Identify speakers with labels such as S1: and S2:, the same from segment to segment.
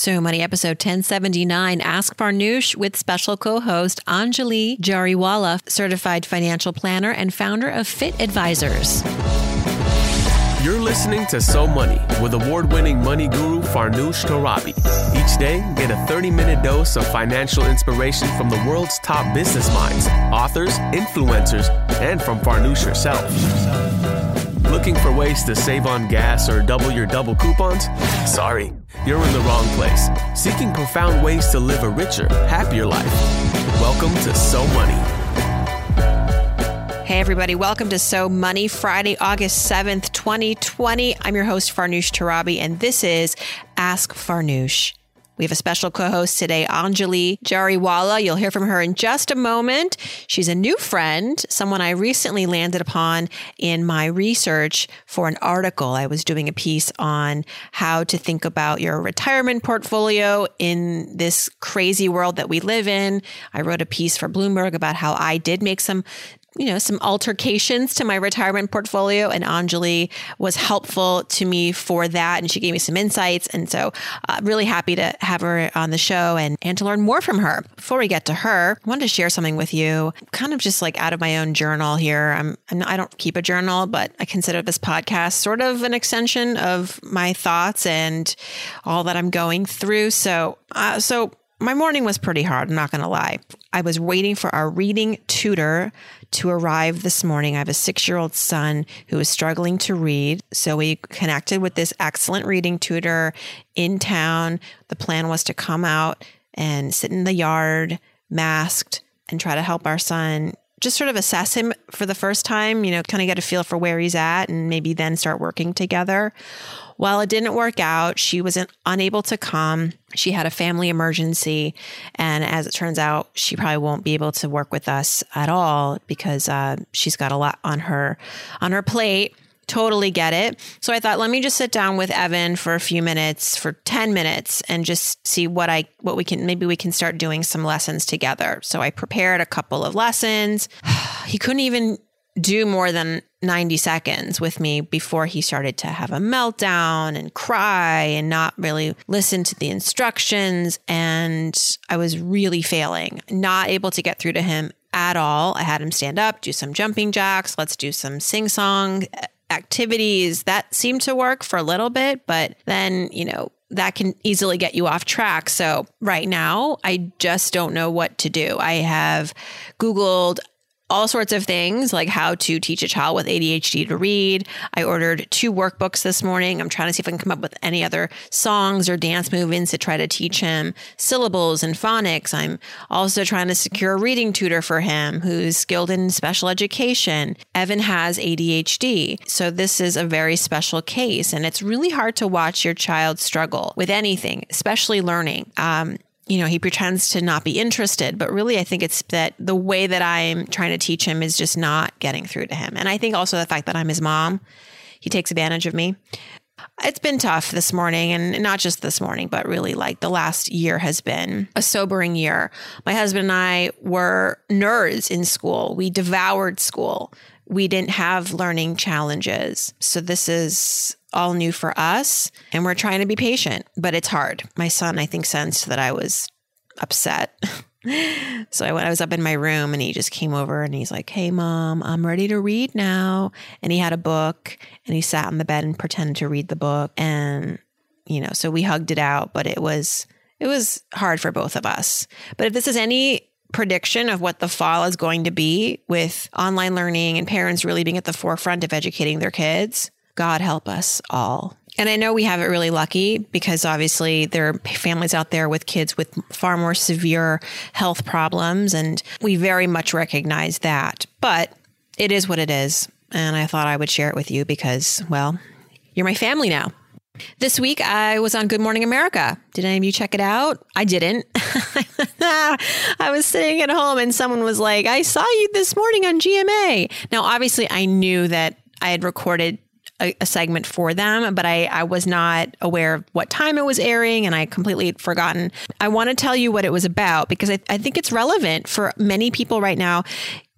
S1: So Money, episode 1079, Ask Farnoosh with special co-host Anjali Jariwala, certified financial planner and founder of Fit Advisors.
S2: You're listening to So Money with award-winning money guru Farnoosh Torabi. Each day, get a 30-minute dose of financial inspiration from the world's top business minds, authors, influencers, and from Farnoosh herself. Looking for ways to save on gas or double your double coupons? Sorry, you're in the wrong place. Seeking profound ways to live a richer, happier life. Welcome to So Money.
S1: Hey, everybody, welcome to So Money, Friday, August 7th, 2020. I'm your host, Farnoosh Torabi, and this is Ask Farnoosh. We have a special co host today, Anjali Jariwala. You'll hear from her in just a moment. She's a new friend, someone I recently landed upon in my research for an article. I was doing a piece on how to think about your retirement portfolio in this crazy world that we live in. I wrote a piece for Bloomberg about how I did make some you know, some altercations to my retirement portfolio. And Anjali was helpful to me for that. And she gave me some insights. And so, uh, really happy to have her on the show and, and to learn more from her. Before we get to her, I wanted to share something with you, kind of just like out of my own journal here. I'm, I'm I don't keep a journal, but I consider this podcast sort of an extension of my thoughts and all that I'm going through. So, uh, so my morning was pretty hard. I'm not going to lie. I was waiting for our reading tutor to arrive this morning. I have a six year old son who is struggling to read. So we connected with this excellent reading tutor in town. The plan was to come out and sit in the yard, masked, and try to help our son just sort of assess him for the first time, you know, kind of get a feel for where he's at and maybe then start working together. Well, it didn't work out. She was unable to come. She had a family emergency. And as it turns out, she probably won't be able to work with us at all because uh, she's got a lot on her on her plate totally get it. So I thought, let me just sit down with Evan for a few minutes, for 10 minutes, and just see what I, what we can, maybe we can start doing some lessons together. So I prepared a couple of lessons. he couldn't even do more than 90 seconds with me before he started to have a meltdown and cry and not really listen to the instructions. And I was really failing, not able to get through to him at all. I had him stand up, do some jumping jacks, let's do some sing song activities. That seemed to work for a little bit, but then, you know, that can easily get you off track. So, right now, I just don't know what to do. I have Googled all sorts of things like how to teach a child with ADHD to read. I ordered two workbooks this morning. I'm trying to see if I can come up with any other songs or dance movements to try to teach him syllables and phonics. I'm also trying to secure a reading tutor for him who's skilled in special education. Evan has ADHD. So this is a very special case and it's really hard to watch your child struggle with anything, especially learning. Um, you know, he pretends to not be interested, but really I think it's that the way that I'm trying to teach him is just not getting through to him. And I think also the fact that I'm his mom, he takes advantage of me. It's been tough this morning, and not just this morning, but really like the last year has been a sobering year. My husband and I were nerds in school. We devoured school. We didn't have learning challenges. So this is all new for us and we're trying to be patient, but it's hard. My son, I think, sensed that I was upset. so I, went, I was up in my room and he just came over and he's like, Hey, mom, I'm ready to read now. And he had a book and he sat on the bed and pretended to read the book. And, you know, so we hugged it out, but it was, it was hard for both of us. But if this is any prediction of what the fall is going to be with online learning and parents really being at the forefront of educating their kids, God help us all. And I know we have it really lucky because obviously there are families out there with kids with far more severe health problems. And we very much recognize that. But it is what it is. And I thought I would share it with you because, well, you're my family now. This week I was on Good Morning America. Did any of you check it out? I didn't. I was sitting at home and someone was like, I saw you this morning on GMA. Now, obviously, I knew that I had recorded a, a, segment for them, but I, I was not aware of what time it was airing and I completely forgotten. I want to tell you what it was about because I, I think it's relevant for many people right now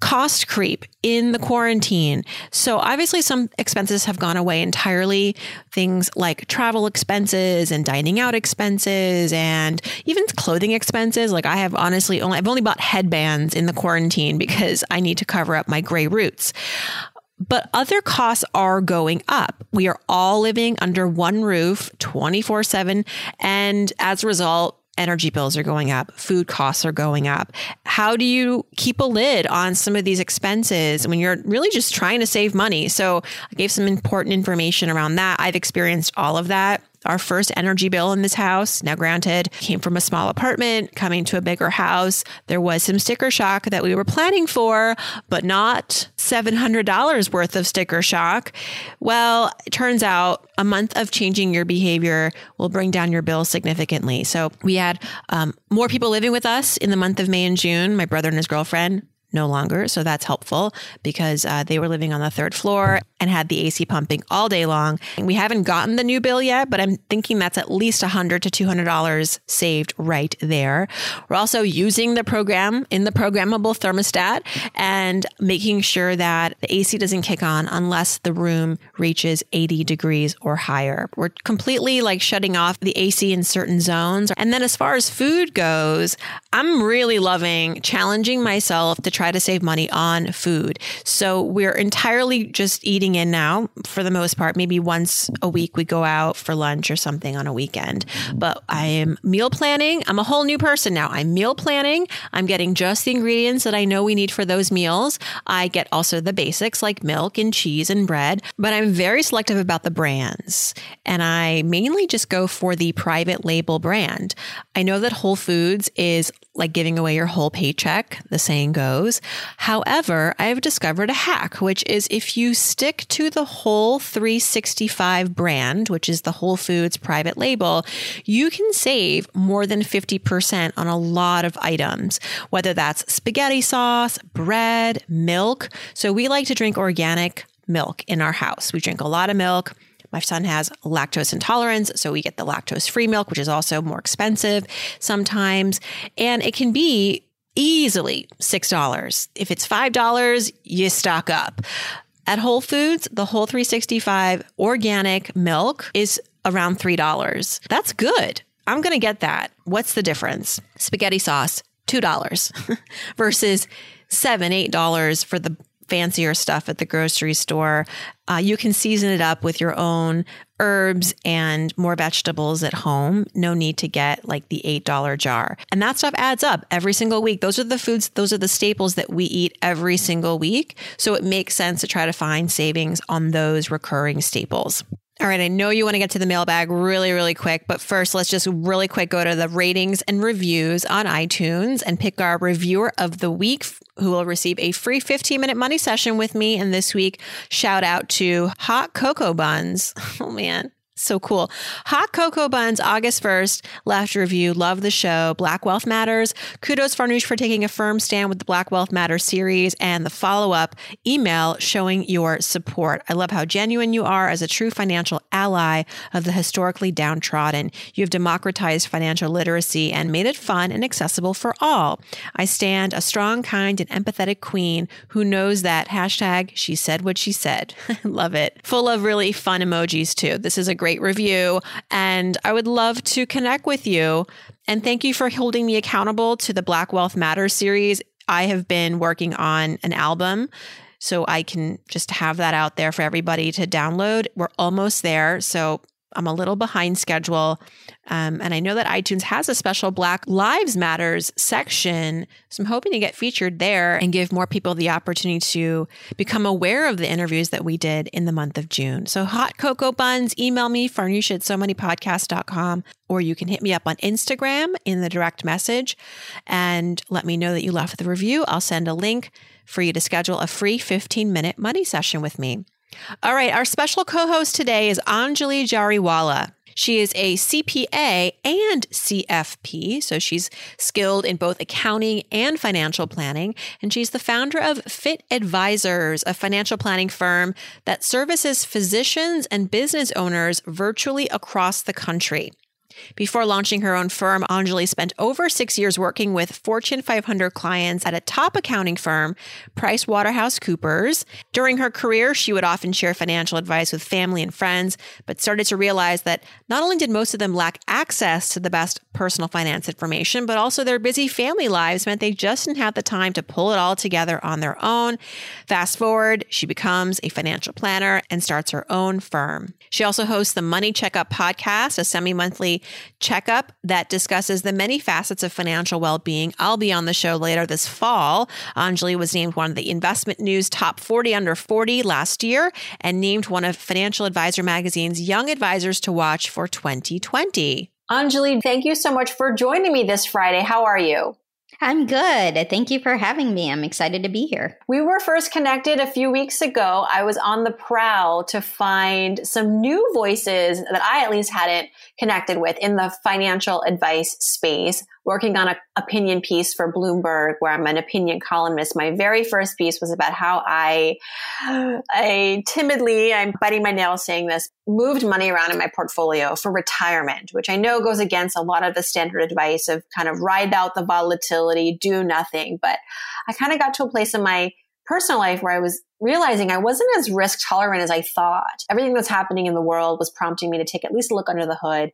S1: cost creep in the quarantine. So obviously some expenses have gone away entirely. Things like travel expenses and dining out expenses and even clothing expenses. Like I have honestly only I've only bought headbands in the quarantine because I need to cover up my gray roots. But other costs are going up. We are all living under one roof 24 7. And as a result, energy bills are going up, food costs are going up. How do you keep a lid on some of these expenses when you're really just trying to save money? So I gave some important information around that. I've experienced all of that our first energy bill in this house. Now, granted, came from a small apartment, coming to a bigger house. There was some sticker shock that we were planning for, but not $700 worth of sticker shock. Well, it turns out a month of changing your behavior will bring down your bill significantly. So we had um, more people living with us in the month of May and June. My brother and his girlfriend no longer. So that's helpful because uh, they were living on the third floor and had the AC pumping all day long. And we haven't gotten the new bill yet, but I'm thinking that's at least 100 to $200 saved right there. We're also using the program in the programmable thermostat and making sure that the AC doesn't kick on unless the room reaches 80 degrees or higher. We're completely like shutting off the AC in certain zones. And then as far as food goes, I'm really loving challenging myself to try try to save money on food. So we're entirely just eating in now for the most part. Maybe once a week we go out for lunch or something on a weekend. But I am meal planning. I'm a whole new person now. I'm meal planning. I'm getting just the ingredients that I know we need for those meals. I get also the basics like milk and cheese and bread, but I'm very selective about the brands. And I mainly just go for the private label brand. I know that Whole Foods is like giving away your whole paycheck, the saying goes. However, I've discovered a hack, which is if you stick to the whole 365 brand, which is the Whole Foods private label, you can save more than 50% on a lot of items, whether that's spaghetti sauce, bread, milk. So we like to drink organic milk in our house. We drink a lot of milk. My son has lactose intolerance, so we get the lactose free milk, which is also more expensive sometimes. And it can be easily $6. If it's $5, you stock up. At Whole Foods, the whole 365 organic milk is around $3. That's good. I'm going to get that. What's the difference? Spaghetti sauce, $2 versus seven, eight dollars for the fancier stuff at the grocery store. Uh, you can season it up with your own herbs and more vegetables at home. No need to get like the $8 jar. And that stuff adds up every single week. Those are the foods, those are the staples that we eat every single week. So it makes sense to try to find savings on those recurring staples. All right, I know you want to get to the mailbag really, really quick, but first, let's just really quick go to the ratings and reviews on iTunes and pick our reviewer of the week who will receive a free 15 minute money session with me. And this week, shout out to Hot Cocoa Buns. Oh man, so cool. Hot Cocoa Buns, August 1st, left review. Love the show. Black Wealth Matters. Kudos, Farnoosh, for taking a firm stand with the Black Wealth Matters series and the follow up email showing your support. I love how genuine you are as a true financial ally of the historically downtrodden. You have democratized financial literacy and made it fun and accessible for all. I stand a strong, kind, and empathetic queen who knows that hashtag she said what she said. love it. Full of really fun emojis, too. This is a great review. And I would love to connect with you. And thank you for holding me accountable to the Black Wealth Matters series. I have been working on an album so I can just have that out there for everybody to download. We're almost there. So I'm a little behind schedule. Um, and I know that iTunes has a special Black Lives Matters section. So I'm hoping to get featured there and give more people the opportunity to become aware of the interviews that we did in the month of June. So hot cocoa buns, email me, farnoosh at so money podcasts.com, or you can hit me up on Instagram in the direct message and let me know that you left the review. I'll send a link for you to schedule a free 15 minute money session with me. All right, our special co host today is Anjali Jariwala. She is a CPA and CFP, so she's skilled in both accounting and financial planning. And she's the founder of Fit Advisors, a financial planning firm that services physicians and business owners virtually across the country. Before launching her own firm, Anjali spent over six years working with Fortune 500 clients at a top accounting firm, PricewaterhouseCoopers. During her career, she would often share financial advice with family and friends, but started to realize that not only did most of them lack access to the best personal finance information, but also their busy family lives meant they just didn't have the time to pull it all together on their own. Fast forward, she becomes a financial planner and starts her own firm. She also hosts the Money Checkup podcast, a semi monthly checkup that discusses the many facets of financial well being. I'll be on the show later this fall. Anjali was named one of the Investment News Top 40 Under 40 last year and named one of Financial Advisor Magazine's Young Advisors to Watch for 2020. Anjali, thank you so much for joining me this Friday. How are you?
S3: I'm good. Thank you for having me. I'm excited to be here.
S1: We were first connected a few weeks ago. I was on the prowl to find some new voices that I at least hadn't connected with in the financial advice space working on an opinion piece for Bloomberg where I'm an opinion columnist. My very first piece was about how I, I timidly, I'm biting my nails saying this, moved money around in my portfolio for retirement, which I know goes against a lot of the standard advice of kind of ride out the volatility, do nothing. But I kind of got to a place in my personal life where I was realizing I wasn't as risk tolerant as I thought. Everything that's happening in the world was prompting me to take at least a look under the hood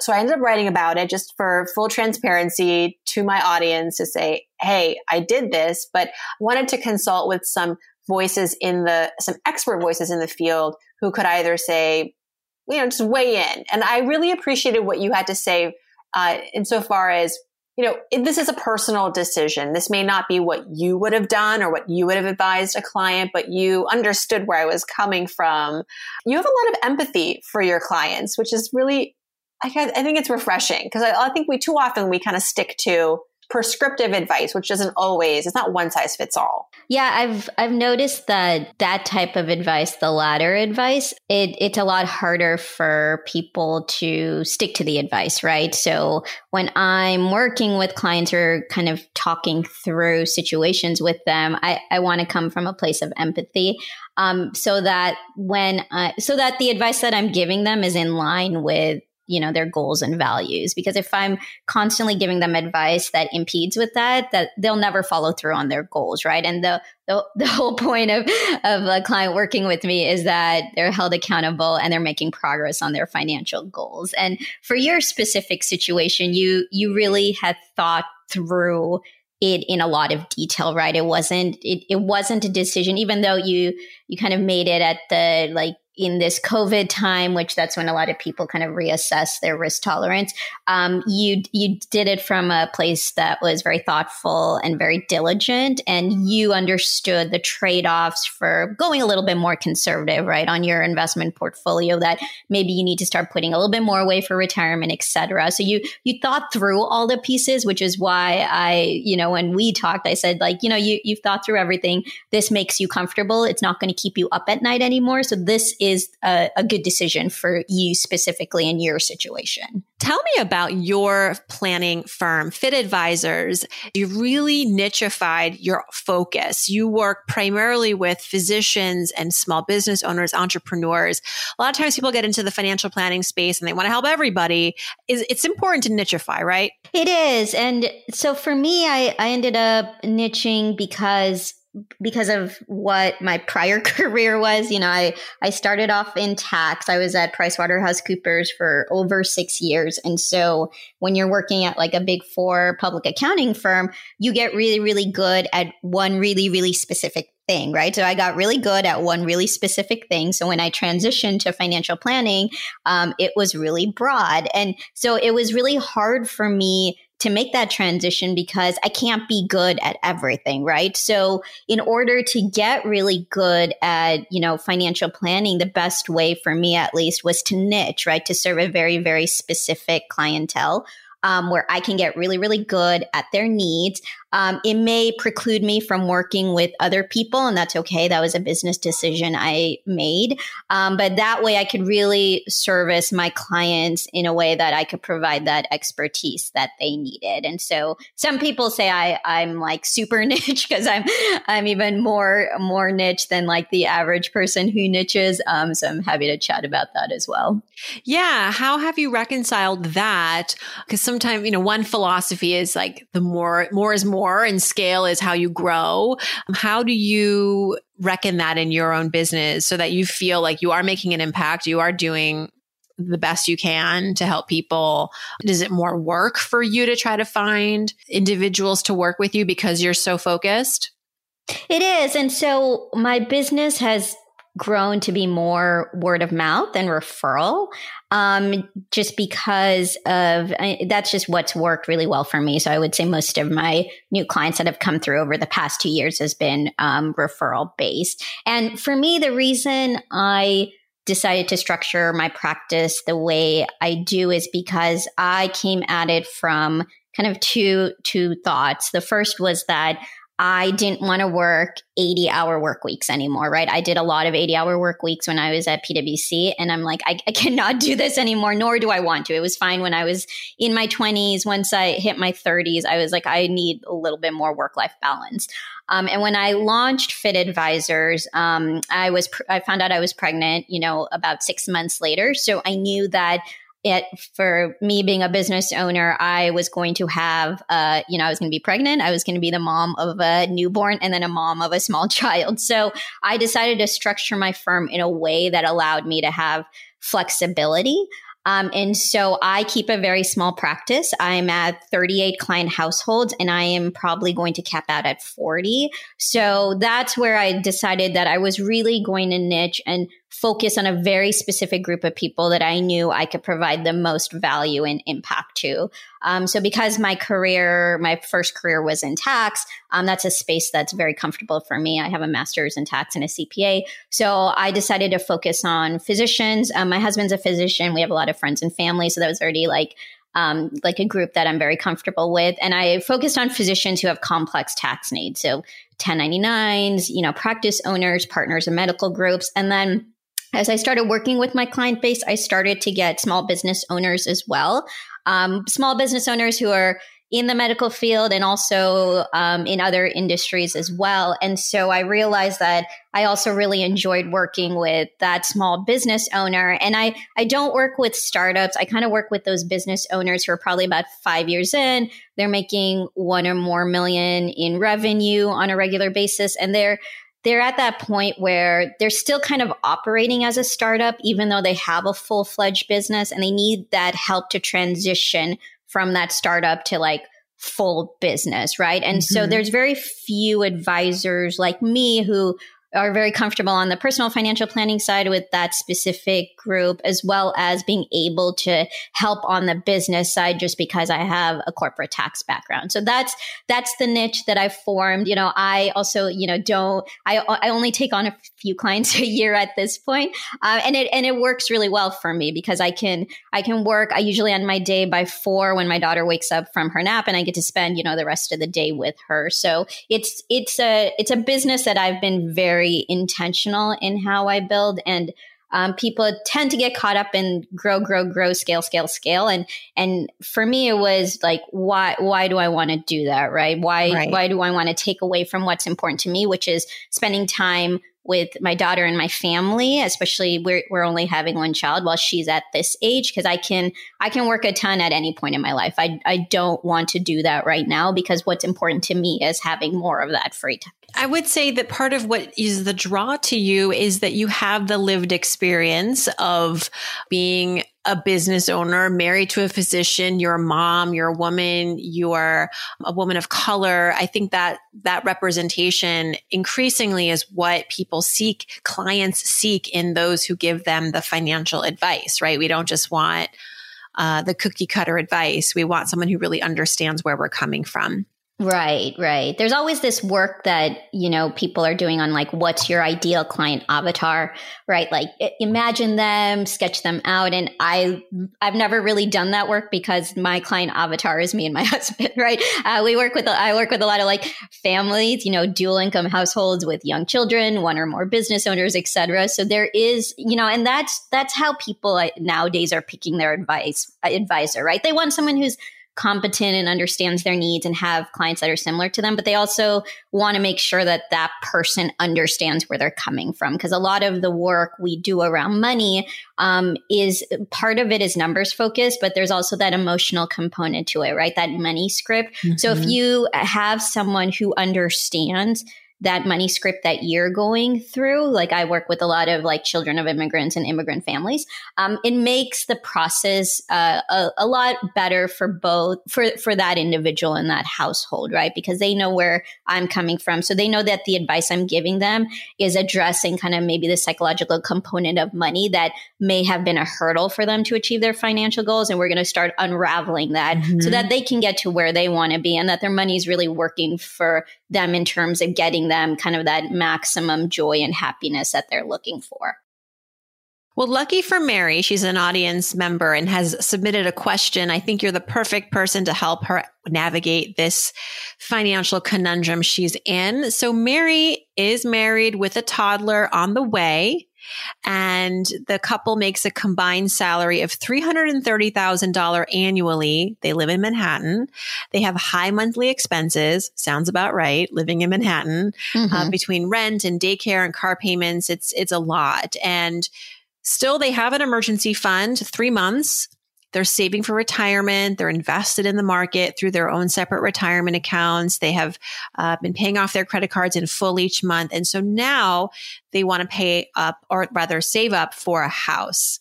S1: so I ended up writing about it just for full transparency to my audience to say, Hey, I did this, but wanted to consult with some voices in the, some expert voices in the field who could either say, you know, just weigh in. And I really appreciated what you had to say, uh, insofar as, you know, this is a personal decision. This may not be what you would have done or what you would have advised a client, but you understood where I was coming from. You have a lot of empathy for your clients, which is really I, I think it's refreshing because I, I think we too often we kind of stick to prescriptive advice which doesn't always it's not one size fits all.
S3: Yeah i've i've noticed that that type of advice the latter advice it, it's a lot harder for people to stick to the advice right? So when i'm working with clients or kind of talking through situations with them i, I want to come from a place of empathy um, so that when I, so that the advice that i'm giving them is in line with you know their goals and values. Because if i'm constantly giving them advice that impedes with that that they'll never follow through on their goals right? And the the, the whole point of of a client working with me is that they're held accountable and they're making progress on their financial goals. And for your specific situation you you really had thought through it in a lot of detail right? It wasn't it, it wasn't a decision even though you you kind of made it at the like in this COVID time, which that's when a lot of people kind of reassess their risk tolerance. Um, you you did it from a place that was very thoughtful and very diligent, and you understood the trade offs for going a little bit more conservative, right, on your investment portfolio. That maybe you need to start putting a little bit more away for retirement, et cetera. So you you thought through all the pieces, which is why I, you know, when we talked, I said like, you know, you you've thought through everything. This makes you comfortable. It's not going to keep you up at night anymore. So this is is a, a good decision for you specifically in your situation.
S1: Tell me about your planning firm, Fit Advisors. You really nichified your focus. You work primarily with physicians and small business owners, entrepreneurs. A lot of times people get into the financial planning space and they want to help everybody. It's important to nichify, right?
S3: It is. And so for me, I, I ended up niching because because of what my prior career was. You know, I, I started off in tax. I was at PricewaterhouseCoopers for over six years. And so when you're working at like a big four public accounting firm, you get really, really good at one really, really specific thing, right? So I got really good at one really specific thing. So when I transitioned to financial planning, um, it was really broad. And so it was really hard for me to make that transition because I can't be good at everything, right? So in order to get really good at, you know, financial planning, the best way for me at least was to niche, right? To serve a very, very specific clientele. Um, where I can get really, really good at their needs. Um, it may preclude me from working with other people, and that's okay. That was a business decision I made. Um, but that way I could really service my clients in a way that I could provide that expertise that they needed. And so some people say I, I'm like super niche because I'm I'm even more more niche than like the average person who niches. Um, so I'm happy to chat about that as well.
S1: Yeah. How have you reconciled that? Because sometimes, you know, one philosophy is like the more, more is more and scale is how you grow. Um, how do you reckon that in your own business so that you feel like you are making an impact, you are doing the best you can to help people? Is it more work for you to try to find individuals to work with you because you're so focused?
S3: It is. And so my business has grown to be more word of mouth and referral um, just because of that's just what's worked really well for me. So I would say most of my new clients that have come through over the past two years has been um, referral based. And for me, the reason I decided to structure my practice the way I do is because I came at it from kind of two two thoughts. The first was that I didn't want to work 80 hour work weeks anymore, right? I did a lot of 80 hour work weeks when I was at PwC, and I'm like, I, I, cannot do this anymore, nor do I want to. It was fine when I was in my 20s. Once I hit my 30s, I was like, I need a little bit more work life balance. Um, and when I launched Fit Advisors, um, I was pr- I found out I was pregnant, you know, about six months later. So I knew that it for me being a business owner, I was going to have, uh, you know, I was going to be pregnant. I was going to be the mom of a newborn and then a mom of a small child. So I decided to structure my firm in a way that allowed me to have flexibility. Um, and so I keep a very small practice. I'm at 38 client households and I am probably going to cap out at 40. So that's where I decided that I was really going to niche and focus on a very specific group of people that I knew I could provide the most value and impact to. Um, so because my career, my first career was in tax, um, that's a space that's very comfortable for me. I have a master's in tax and a CPA. So I decided to focus on physicians. Um, my husband's a physician. We have a lot of friends and family. So that was already like um, like a group that I'm very comfortable with. And I focused on physicians who have complex tax needs. So 1099s, you know, practice owners, partners and medical groups. And then as I started working with my client base, I started to get small business owners as well. Um, small business owners who are in the medical field and also um, in other industries as well. And so I realized that I also really enjoyed working with that small business owner. And I, I don't work with startups. I kind of work with those business owners who are probably about five years in. They're making one or more million in revenue on a regular basis. And they're, they're at that point where they're still kind of operating as a startup, even though they have a full fledged business and they need that help to transition from that startup to like full business, right? And mm-hmm. so there's very few advisors like me who are very comfortable on the personal financial planning side with that specific group, as well as being able to help on the business side just because I have a corporate tax background. So that's that's the niche that I've formed. You know, I also, you know, don't I I only take on a few clients a year at this point. Uh, and it and it works really well for me because I can I can work I usually end my day by four when my daughter wakes up from her nap and I get to spend, you know, the rest of the day with her. So it's it's a it's a business that I've been very very intentional in how I build and um, people tend to get caught up in grow, grow, grow, scale, scale, scale, and and for me, it was like, why, why do I want to do that, right? Why, right. why do I want to take away from what's important to me, which is spending time with my daughter and my family, especially we're, we're only having one child while she's at this age, because I can, I can work a ton at any point in my life. I, I don't want to do that right now because what's important to me is having more of that free time.
S1: I would say that part of what is the draw to you is that you have the lived experience of being a business owner, married to a physician, you're a mom, you're a woman, you're a woman of color. I think that that representation increasingly is what people seek, clients seek in those who give them the financial advice, right? We don't just want uh, the cookie cutter advice. We want someone who really understands where we're coming from.
S3: Right, right. There's always this work that, you know, people are doing on like, what's your ideal client avatar, right? Like imagine them, sketch them out. And I, I've never really done that work because my client avatar is me and my husband, right? Uh, we work with, I work with a lot of like families, you know, dual income households with young children, one or more business owners, etc. So there is, you know, and that's, that's how people nowadays are picking their advice, advisor, right? They want someone who's, competent and understands their needs and have clients that are similar to them, but they also want to make sure that that person understands where they're coming from. Because a lot of the work we do around money um, is part of it is numbers focused, but there's also that emotional component to it, right? That money script. Mm-hmm. So if mm-hmm. you have someone who understands that money script that you're going through like i work with a lot of like children of immigrants and immigrant families um, it makes the process uh, a, a, lot better for both for for that individual in that household right because they know where i'm coming from so they know that the advice i'm giving them is addressing kind of maybe the psychological component of money that may have been a hurdle for them to achieve their financial goals and we're going to start unraveling that mm-hmm. so that they can get to where they want to be and that their money is really working for them in terms of getting them kind of that maximum joy and happiness that they're looking for.
S1: Well, lucky for Mary, she's an audience member and has submitted a question. I think you're the perfect person to help her navigate this financial conundrum she's in. So, Mary is married with a toddler on the way. And the couple makes a combined salary of $330,000 annually. They live in Manhattan. They have high monthly expenses. Sounds about right. Living in Manhattan, uh, mm-hmm. uh, between rent and daycare and car payments, it's, it's a lot. And still they have an emergency fund, three months they're saving for retirement. They're invested in the market through their own separate retirement accounts. They have uh, been paying off their credit cards in full each month. And so now they want to pay up or rather save up for a house.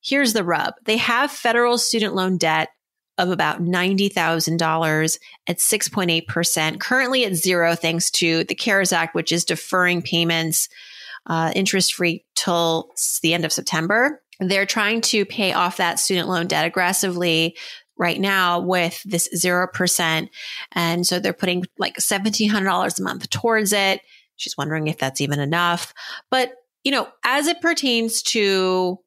S1: Here's the rub. They have federal student loan debt of about $90,000 at 6.8%, currently at zero, thanks to the CARES Act, which is deferring payments uh, interest free till the end of September. They're trying to pay off that student loan debt aggressively right now with this 0%. And so they're putting like $1,700 a month towards it. She's wondering if that's even enough. But, you know, as it pertains to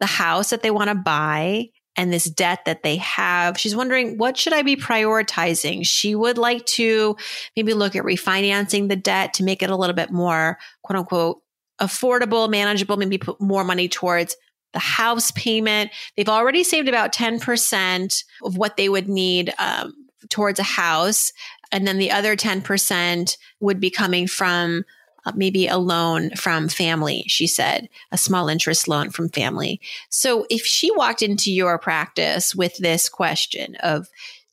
S1: the house that they want to buy and this debt that they have, she's wondering, what should I be prioritizing? She would like to maybe look at refinancing the debt to make it a little bit more, quote unquote, affordable, manageable, maybe put more money towards the house payment. They've already saved about 10% of what they would need um, towards a house. And then the other 10% would be coming from uh, maybe a loan from family, she said, a small interest loan from family. So if she walked into your practice with this question of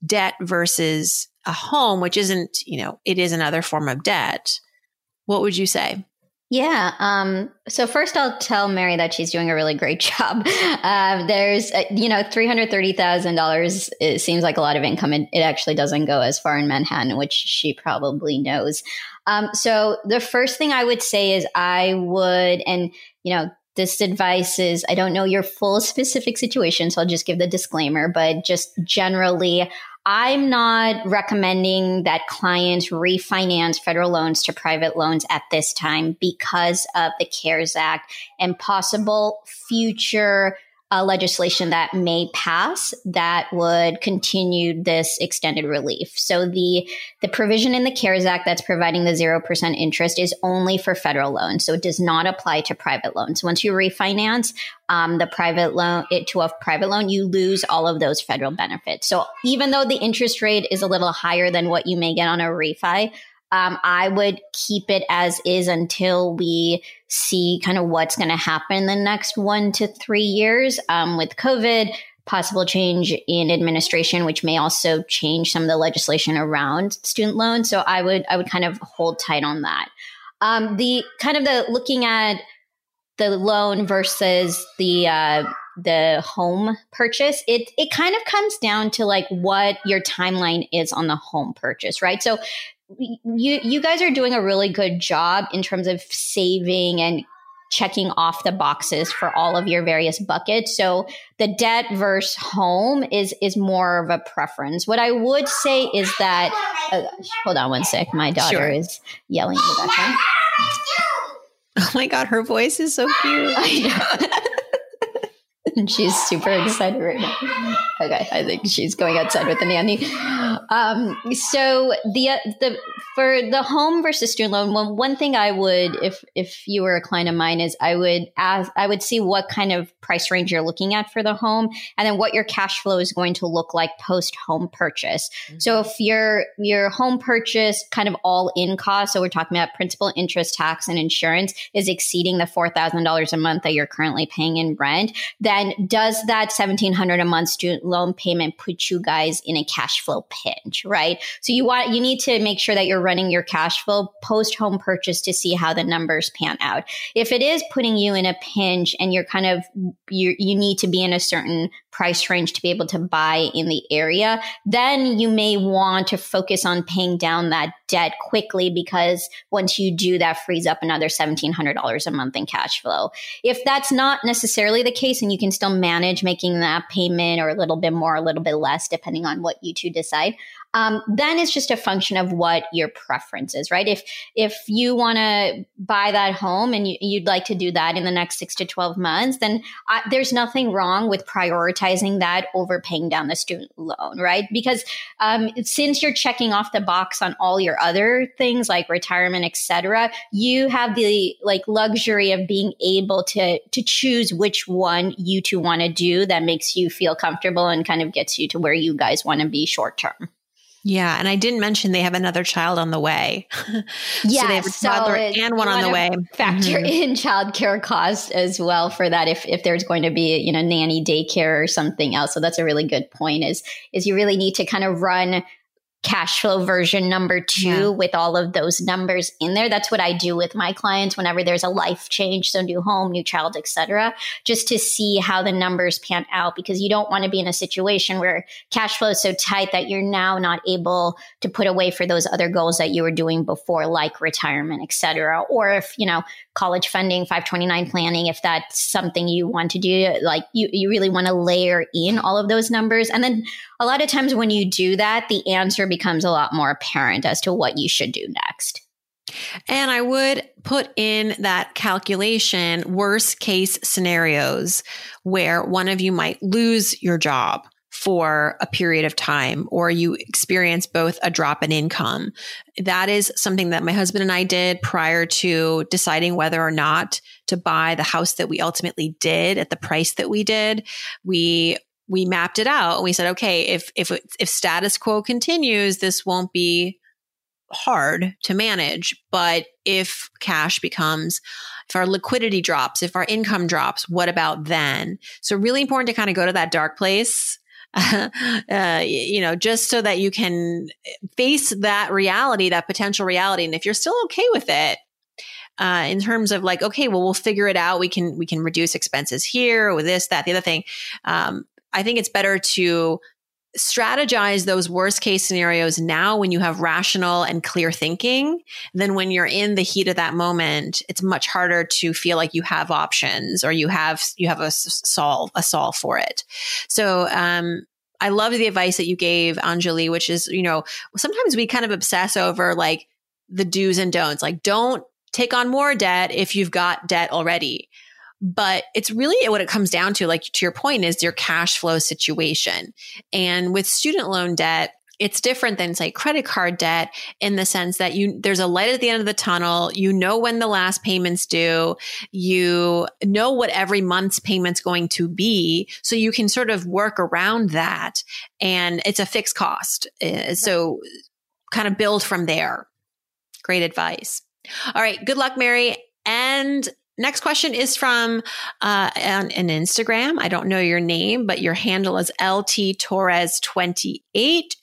S1: debt versus a home, which isn't, you know, it is another form of debt, what would you say?
S3: Yeah. Um, so first, I'll tell Mary that she's doing a really great job. Um, there's, uh, you know, three hundred thirty thousand dollars. It seems like a lot of income. It, it, actually doesn't go as far in Manhattan, which she probably knows. Um, so the first thing I would say is I would, and you know, this advice is I don't know your full specific situation, so I'll just give the disclaimer, but just generally, I'm not recommending that clients refinance federal loans to private loans at this time because of the CARES Act and possible future uh, legislation that may pass that would continue this extended relief. So the the provision in the CARES Act that's providing the zero percent interest is only for federal loans, so it does not apply to private loans. Once you refinance um, the private loan it to a private loan, you lose all of those federal benefits. So even though the interest rate is a little higher than what you may get on a refi, um, I would keep it as is until we see kind of what's going to happen in the next one to three years um, with COVID, possible change in administration, which may also change some of the legislation around student loans. So I would I would kind of hold tight on that. Um, the kind of the looking at the loan versus the uh, the home purchase, it it kind of comes down to like what your timeline is on the home purchase, right? So you you guys are doing a really good job in terms of saving and checking off the boxes for all of your various buckets. So the debt versus home is is more of a preference. What I would say is that uh, hold on one sec, my daughter sure. is yelling in the background.
S1: Oh my god, her voice is so cute.
S3: and she's super excited right now. Okay, I think she's going outside with the nanny. Um, so the the for the home versus student loan, one one thing I would, if if you were a client of mine, is I would ask, I would see what kind of price range you're looking at for the home, and then what your cash flow is going to look like post home purchase. Mm-hmm. So if your your home purchase kind of all in cost, so we're talking about principal, interest, tax, and insurance, is exceeding the four thousand dollars a month that you're currently paying in rent, then does that seventeen hundred a month student loan payment put you guys in a cash flow pinch, right? So you want you need to make sure that you're running your cash flow post home purchase to see how the numbers pan out. If it is putting you in a pinch and you're kind of you you need to be in a certain price range to be able to buy in the area, then you may want to focus on paying down that debt quickly because once you do that frees up another $1700 a month in cash flow. If that's not necessarily the case and you can still manage making that payment or a little bit more, a little bit less depending on what you two decide, um, then it's just a function of what your preference is, right? If if you want to buy that home and you, would like to do that in the next six to twelve months, then I, there's nothing wrong with prioritizing that over paying down the student loan, right? Because um, since you're checking off the box on all your other things like retirement, etc., you have the like luxury of being able to to choose which one you two want to do that makes you feel comfortable and kind of gets you to where you guys want to be short term.
S1: Yeah, and I didn't mention they have another child on the way.
S3: yeah, so they have a toddler
S1: so and one on the way.
S3: Factor mm-hmm. in childcare costs as well for that if if there's going to be you know nanny daycare or something else. So that's a really good point. Is is you really need to kind of run cash flow version number two yeah. with all of those numbers in there. That's what I do with my clients whenever there's a life change, so new home, new child, etc., just to see how the numbers pan out because you don't want to be in a situation where cash flow is so tight that you're now not able to put away for those other goals that you were doing before, like retirement, etc. Or if, you know, college funding, 529 planning, if that's something you want to do, like you, you really want to layer in all of those numbers. And then a lot of times when you do that, the answer becomes a lot more apparent as to what you should do next.
S1: And I would put in that calculation worst case scenarios where one of you might lose your job for a period of time or you experience both a drop in income. That is something that my husband and I did prior to deciding whether or not to buy the house that we ultimately did at the price that we did. We we mapped it out and we said, okay, if if if status quo continues, this won't be hard to manage. But if cash becomes, if our liquidity drops, if our income drops, what about then? So really important to kind of go to that dark place. uh, you know, just so that you can face that reality, that potential reality. And if you're still okay with it, uh, in terms of like, okay, well, we'll figure it out. We can we can reduce expenses here with this, that, the other thing. Um, I think it's better to strategize those worst case scenarios now when you have rational and clear thinking than when you're in the heat of that moment. It's much harder to feel like you have options or you have you have a solve a solve for it. So um I love the advice that you gave Anjali which is you know sometimes we kind of obsess over like the do's and don'ts. Like don't take on more debt if you've got debt already but it's really what it comes down to, like to your point, is your cash flow situation. And with student loan debt, it's different than say credit card debt in the sense that you there's a light at the end of the tunnel. You know when the last payments due. You know what every month's payment's going to be. So you can sort of work around that. And it's a fixed cost. Uh, so kind of build from there. Great advice. All right. Good luck mary. And Next question is from uh, an, an, Instagram. I don't know your name, but your handle is LT Torres28.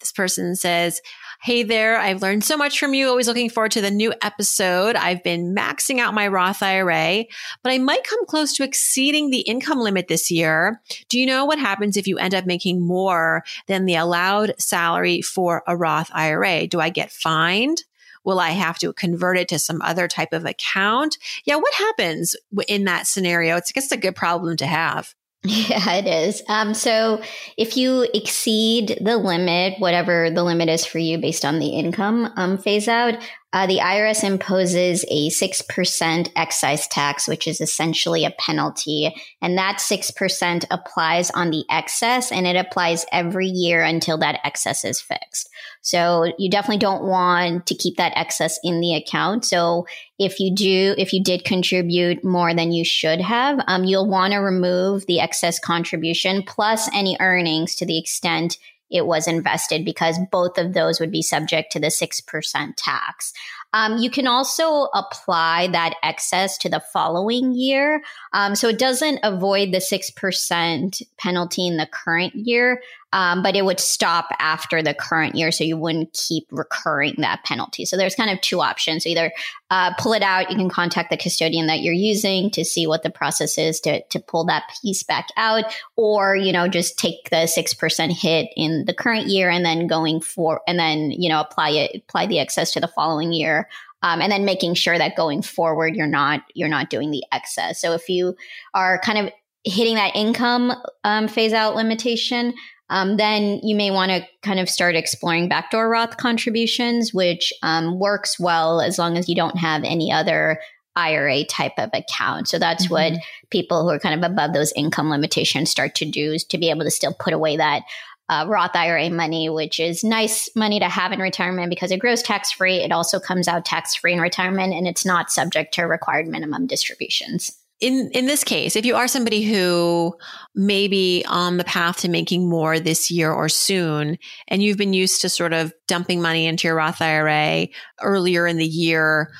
S1: This person says, Hey there, I've learned so much from you. Always looking forward to the new episode. I've been maxing out my Roth IRA, but I might come close to exceeding the income limit this year. Do you know what happens if you end up making more than the allowed salary for a Roth IRA? Do I get fined? Will I have to convert it to some other type of account? Yeah. What happens in that scenario? It's, it's a good problem to have.
S3: Yeah, it is. Um, so if you exceed the limit, whatever the limit is for you based on the income um, phase out, uh, the IRS imposes a 6% excise tax, which is essentially a penalty. And that 6% applies on the excess and it applies every year until that excess is fixed. So you definitely don't want to keep that excess in the account. So if you do, if you did contribute more than you should have, um, you'll want to remove the excess contribution plus any earnings to the extent it was invested because both of those would be subject to the 6% tax. Um, you can also apply that excess to the following year. Um, so it doesn't avoid the 6% penalty in the current year, um, but it would stop after the current year. So you wouldn't keep recurring that penalty. So there's kind of two options. either uh, pull it out, you can contact the custodian that you're using to see what the process is to, to pull that piece back out, or, you know, just take the 6% hit in the current year and then going for, and then, you know, apply it, apply the excess to the following year. Um, and then making sure that going forward you're not you're not doing the excess. So if you are kind of hitting that income um, phase out limitation, um, then you may want to kind of start exploring backdoor Roth contributions, which um, works well as long as you don't have any other IRA type of account. So that's mm-hmm. what people who are kind of above those income limitations start to do is to be able to still put away that uh, Roth IRA money, which is nice money to have in retirement because it grows tax free. It also comes out tax free in retirement and it's not subject to required minimum distributions.
S1: In in this case, if you are somebody who may be on the path to making more this year or soon, and you've been used to sort of dumping money into your Roth IRA earlier in the year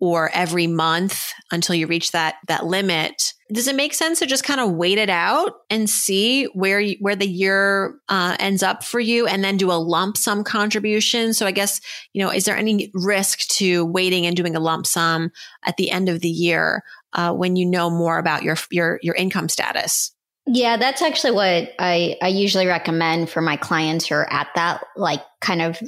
S1: or every month until you reach that that limit does it make sense to just kind of wait it out and see where you, where the year uh, ends up for you and then do a lump sum contribution? So i guess you know is there any risk to waiting and doing a lump sum at the end of the year uh, when you know more about your your your income status?
S3: Yeah that's actually what i i usually recommend for my clients who are at that like kind of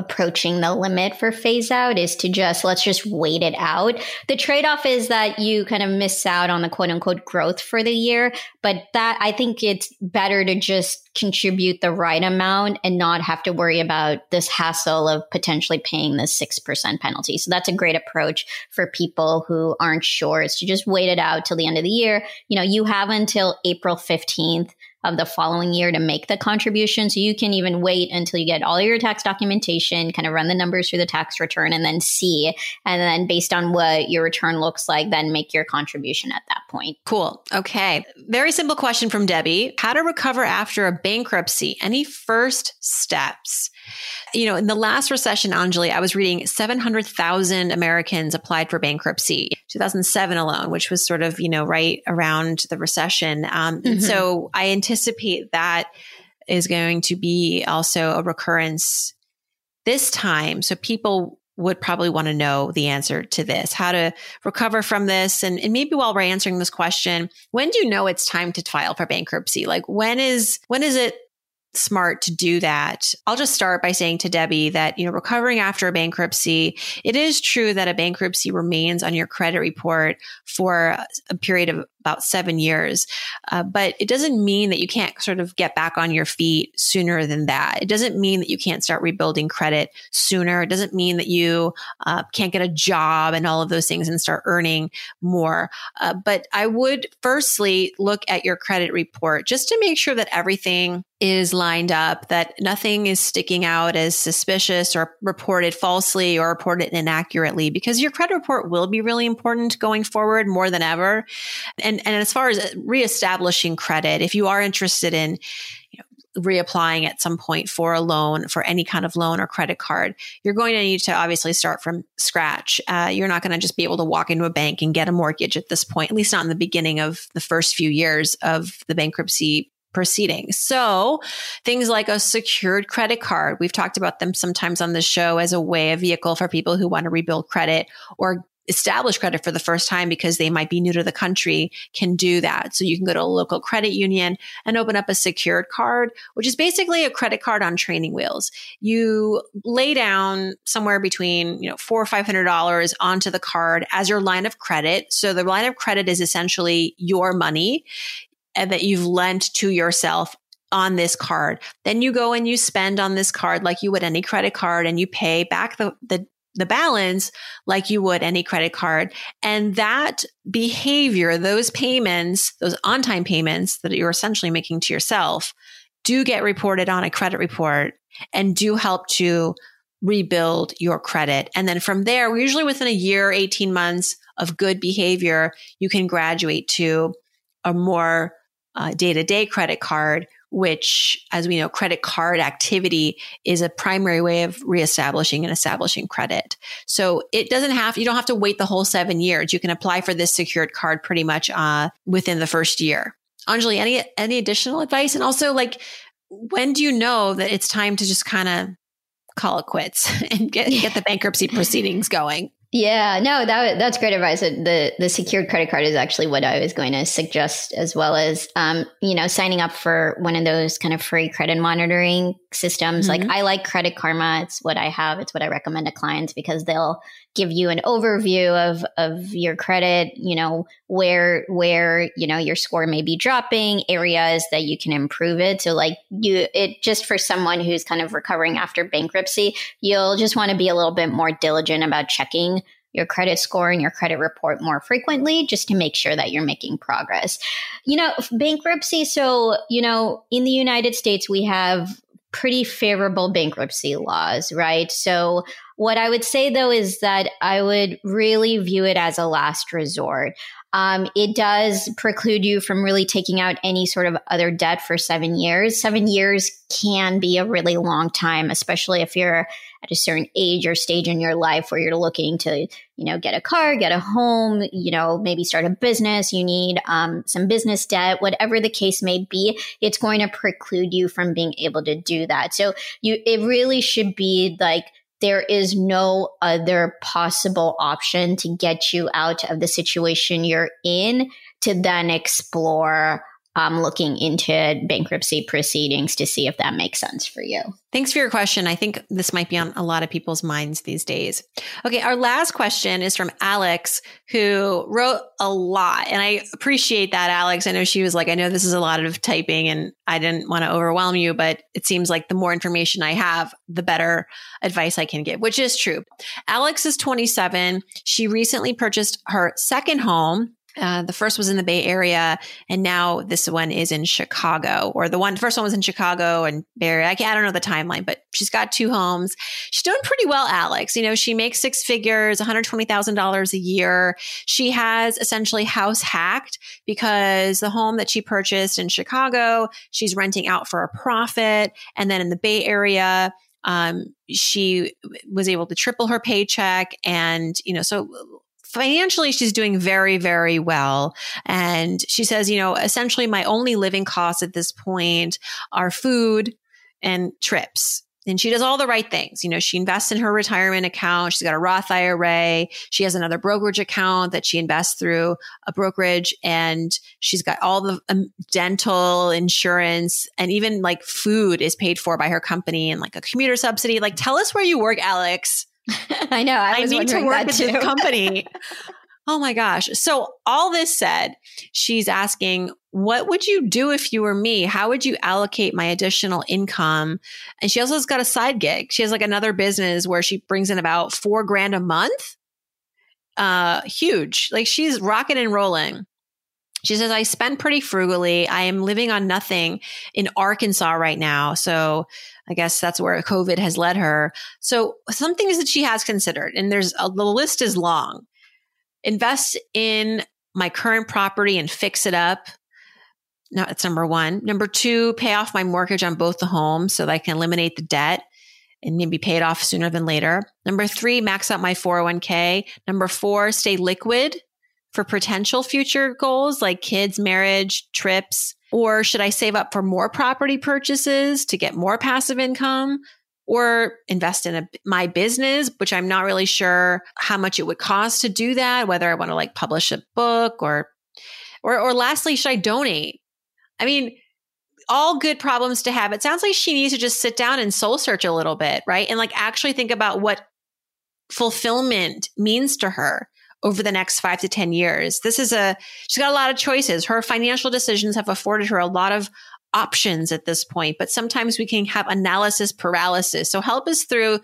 S3: approaching the limit for phase out is to just let's just wait it out. The trade off is that you kind of miss out on the quote unquote growth for the year, but that I think it's better to just contribute the right amount and not have to worry about this hassle of potentially paying the 6% penalty. So that's a great approach for people who aren't sure is to just wait it out till the end of the year. You know, you have until April 15th of the following year to make the contribution. So you can even wait until you get all your tax documentation, kind of run the numbers through the tax return and then see. And then based on what your return looks like, then make your contribution at that point.
S1: Cool. Okay. Very simple question from Debbie How to recover after a bankruptcy? Any first steps? You know, in the last recession, Anjali, I was reading 700,000 Americans applied for bankruptcy, 2007 alone, which was sort of, you know, right around the recession. Um, mm-hmm. So I anticipate that is going to be also a recurrence this time. So people would probably want to know the answer to this, how to recover from this. And, and, maybe while we're answering this question, when do you know it's time to file for bankruptcy? Like when is, when is it smart to do that. I'll just start by saying to Debbie that, you know, recovering after a bankruptcy, it is true that a bankruptcy remains on your credit report for a period of about seven years. Uh, but it doesn't mean that you can't sort of get back on your feet sooner than that. It doesn't mean that you can't start rebuilding credit sooner. It doesn't mean that you uh, can't get a job and all of those things and start earning more. Uh, but I would firstly look at your credit report just to make sure that everything is lined up, that nothing is sticking out as suspicious or reported falsely or reported inaccurately, because your credit report will be really important going forward more than ever. And, and as far as reestablishing credit, if you are interested in, you know, reapplying at some point for a loan, for any kind of loan or credit card, you're going to need to obviously start from scratch. Uh, you're not going to just be able to walk into a bank and get a mortgage at this point, at least not in the beginning of the first few years of the bankruptcy proceedings. So things like a secured credit card, we've talked about them sometimes on the show as a way, a vehicle for people who want to rebuild credit or establish credit for the first time because they might be new to the country can do that. So you can go to a local credit union and open up a secured card, which is basically a credit card on training wheels. You lay down somewhere between, you know, four or five hundred dollars onto the card as your line of credit. So the line of credit is essentially your money and that you've lent to yourself on this card. Then you go and you spend on this card like you would any credit card and you pay back the, the the balance like you would any credit card. And that behavior, those payments, those on time payments that you're essentially making to yourself do get reported on a credit report and do help to rebuild your credit. And then from there, usually within a year, 18 months of good behavior, you can graduate to a more day to day credit card which, as we know, credit card activity is a primary way of reestablishing and establishing credit. So it doesn't have, you don't have to wait the whole seven years. You can apply for this secured card pretty much uh, within the first year. Anjali, any, any additional advice? And also, like, when do you know that it's time to just kind of call it quits and get, get the bankruptcy proceedings going?
S3: Yeah, no, that that's great advice. The the secured credit card is actually what I was going to suggest, as well as um, you know, signing up for one of those kind of free credit monitoring systems. Mm-hmm. Like I like Credit Karma; it's what I have. It's what I recommend to clients because they'll give you an overview of of your credit. You know where where you know your score may be dropping, areas that you can improve it. So like you, it just for someone who's kind of recovering after bankruptcy, you'll just want to be a little bit more diligent about checking your credit score and your credit report more frequently just to make sure that you're making progress. You know, bankruptcy. So, you know, in the United States, we have pretty favorable bankruptcy laws, right? So, what I would say though is that I would really view it as a last resort. Um, it does preclude you from really taking out any sort of other debt for seven years. Seven years can be a really long time, especially if you're at a certain age or stage in your life where you're looking to, you know, get a car, get a home, you know, maybe start a business. You need um, some business debt, whatever the case may be. It's going to preclude you from being able to do that. So you, it really should be like there is no other possible option to get you out of the situation you're in to then explore um, looking into bankruptcy proceedings to see if that makes sense for you.
S1: Thanks for your question. I think this might be on a lot of people's minds these days. Okay, our last question is from Alex, who wrote a lot. And I appreciate that, Alex. I know she was like, I know this is a lot of typing and I didn't want to overwhelm you, but it seems like the more information I have, the better advice I can give, which is true. Alex is 27. She recently purchased her second home uh, the first was in the Bay Area, and now this one is in Chicago. Or the one first one was in Chicago and Bay Area. I, I don't know the timeline, but she's got two homes. She's doing pretty well, Alex. You know, she makes six figures, one hundred twenty thousand dollars a year. She has essentially house hacked because the home that she purchased in Chicago, she's renting out for a profit, and then in the Bay Area, um, she was able to triple her paycheck and you know so financially she's doing very very well and she says you know essentially my only living costs at this point are food and trips and she does all the right things. You know, she invests in her retirement account. She's got a Roth IRA. She has another brokerage account that she invests through a brokerage and she's got all the um, dental insurance and even like food is paid for by her company and like a commuter subsidy. Like, tell us where you work, Alex.
S3: I know. I,
S1: I need to work with this company. oh my gosh. So all this said, she's asking, what would you do if you were me? How would you allocate my additional income? And she also has got a side gig. She has like another business where she brings in about four grand a month. Uh, huge. Like she's rocking and rolling. She says, I spend pretty frugally. I am living on nothing in Arkansas right now. So I guess that's where COVID has led her. So some things that she has considered, and there's a, the list is long. Invest in my current property and fix it up. Now that's number one. Number two, pay off my mortgage on both the homes so that I can eliminate the debt and maybe pay it off sooner than later. Number three, max out my 401k. Number four, stay liquid for potential future goals like kids, marriage, trips? Or should I save up for more property purchases to get more passive income? or invest in a, my business, which I'm not really sure how much it would cost to do that, whether I want to like publish a book or, or, or lastly, should I donate? I mean, all good problems to have. It sounds like she needs to just sit down and soul search a little bit, right? And like actually think about what fulfillment means to her over the next five to 10 years. This is a, she's got a lot of choices. Her financial decisions have afforded her a lot of options at this point, but sometimes we can have analysis paralysis. So help us through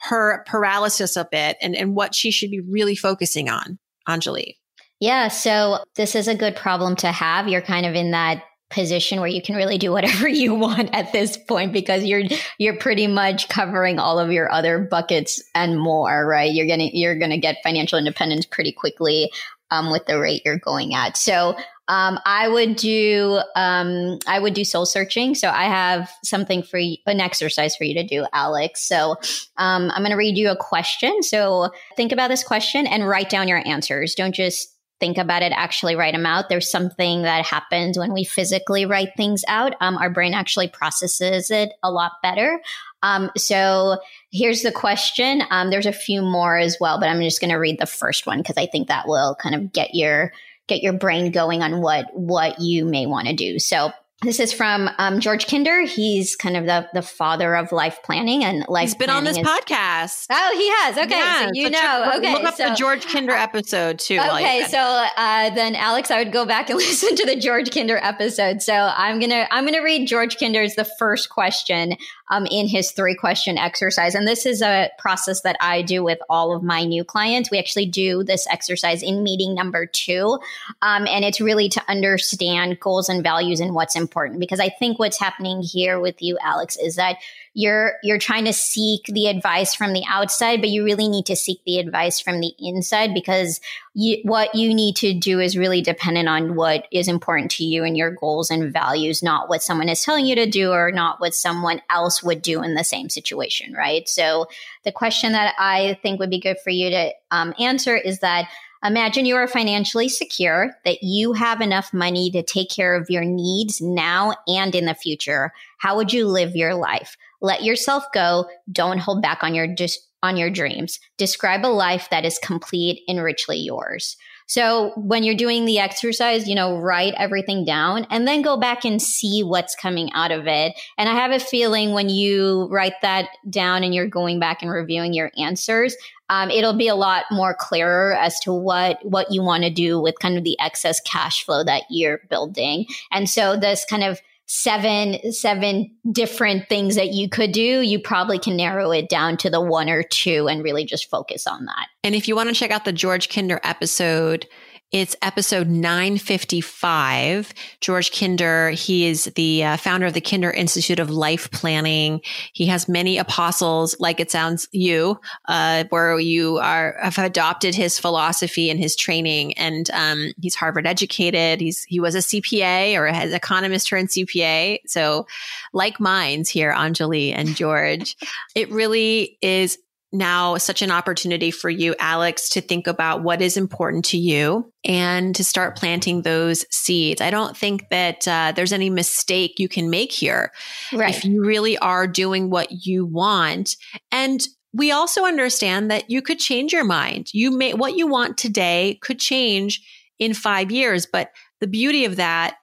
S1: her paralysis a bit and, and what she should be really focusing on, Anjali.
S3: Yeah, so this is a good problem to have. You're kind of in that position where you can really do whatever you want at this point because you're you're pretty much covering all of your other buckets and more right you're gonna you're gonna get financial independence pretty quickly um, with the rate you're going at so um, I would do um, I would do soul searching. So I have something for you, an exercise for you to do, Alex. So um, I'm going to read you a question. So think about this question and write down your answers. Don't just think about it, actually write them out. There's something that happens when we physically write things out. Um, our brain actually processes it a lot better. Um, so here's the question. Um, there's a few more as well, but I'm just going to read the first one because I think that will kind of get your get your brain going on what what you may want to do. So this is from um, George Kinder. He's kind of the, the father of life planning and life.
S1: He's been on this is, podcast.
S3: Oh, he has. Okay, yeah, so you so know. Check, okay,
S1: look up so, the George Kinder episode too.
S3: Okay, so uh, then Alex, I would go back and listen to the George Kinder episode. So I'm gonna I'm gonna read George Kinder's the first question um, in his three question exercise, and this is a process that I do with all of my new clients. We actually do this exercise in meeting number two, um, and it's really to understand goals and values and what's important important because I think what's happening here with you, Alex, is that you're you're trying to seek the advice from the outside, but you really need to seek the advice from the inside because you, what you need to do is really dependent on what is important to you and your goals and values, not what someone is telling you to do or not what someone else would do in the same situation, right? So the question that I think would be good for you to um, answer is that Imagine you are financially secure, that you have enough money to take care of your needs now and in the future. How would you live your life? Let yourself go. Don't hold back on your dis- on your dreams. Describe a life that is complete and richly yours. So when you're doing the exercise, you know, write everything down and then go back and see what's coming out of it. And I have a feeling when you write that down and you're going back and reviewing your answers, um, it'll be a lot more clearer as to what what you want to do with kind of the excess cash flow that you're building. And so this kind of seven seven different things that you could do you probably can narrow it down to the one or two and really just focus on that.
S1: And if you want to check out the george kinder episode it's episode 955. George Kinder, he is the uh, founder of the Kinder Institute of Life Planning. He has many apostles, like it sounds you, uh, where you are have adopted his philosophy and his training. And um, he's Harvard educated. He's he was a CPA or an economist turned CPA. So, like minds here, Anjali and George, it really is now such an opportunity for you, Alex, to think about what is important to you and to start planting those seeds. I don't think that uh, there's any mistake you can make here. Right. If you really are doing what you want. And we also understand that you could change your mind. You may, what you want today could change in five years. But the beauty of that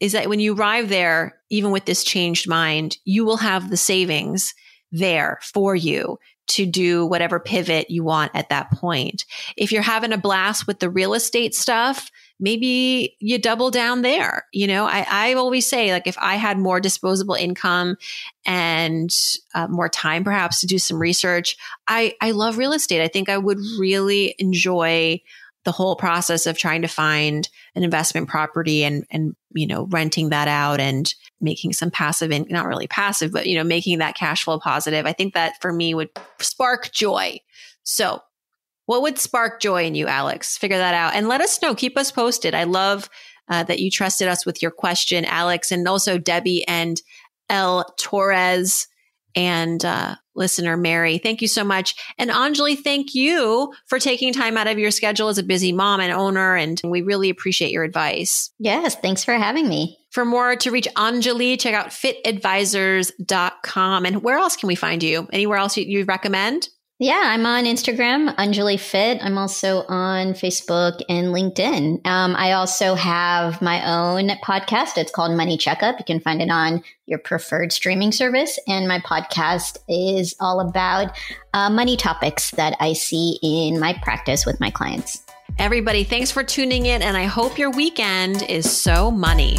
S1: is that when you arrive there, even with this changed mind, you will have the savings there for you to do whatever pivot you want at that point. If you're having a blast with the real estate stuff, maybe you double down there. You know, I, I always say, like, if I had more disposable income and uh, more time perhaps to do some research, I, I love real estate. I think I would really enjoy the whole process of trying to find an investment property and and you know renting that out and making some passive and not really passive but you know making that cash flow positive i think that for me would spark joy. So what would spark joy in you alex? Figure that out and let us know. Keep us posted. I love uh, that you trusted us with your question alex and also debbie and l torres and uh, listener Mary. Thank you so much. And Anjali, thank you for taking time out of your schedule as a busy mom and owner. And we really appreciate your advice.
S3: Yes, thanks for having me.
S1: For more to reach Anjali, check out fitadvisors.com. And where else can we find you? Anywhere else you, you recommend?
S3: Yeah, I'm on Instagram, Anjali Fit. I'm also on Facebook and LinkedIn. Um, I also have my own podcast. It's called Money Checkup. You can find it on your preferred streaming service. And my podcast is all about uh, money topics that I see in my practice with my clients.
S1: Everybody, thanks for tuning in, and I hope your weekend is so money.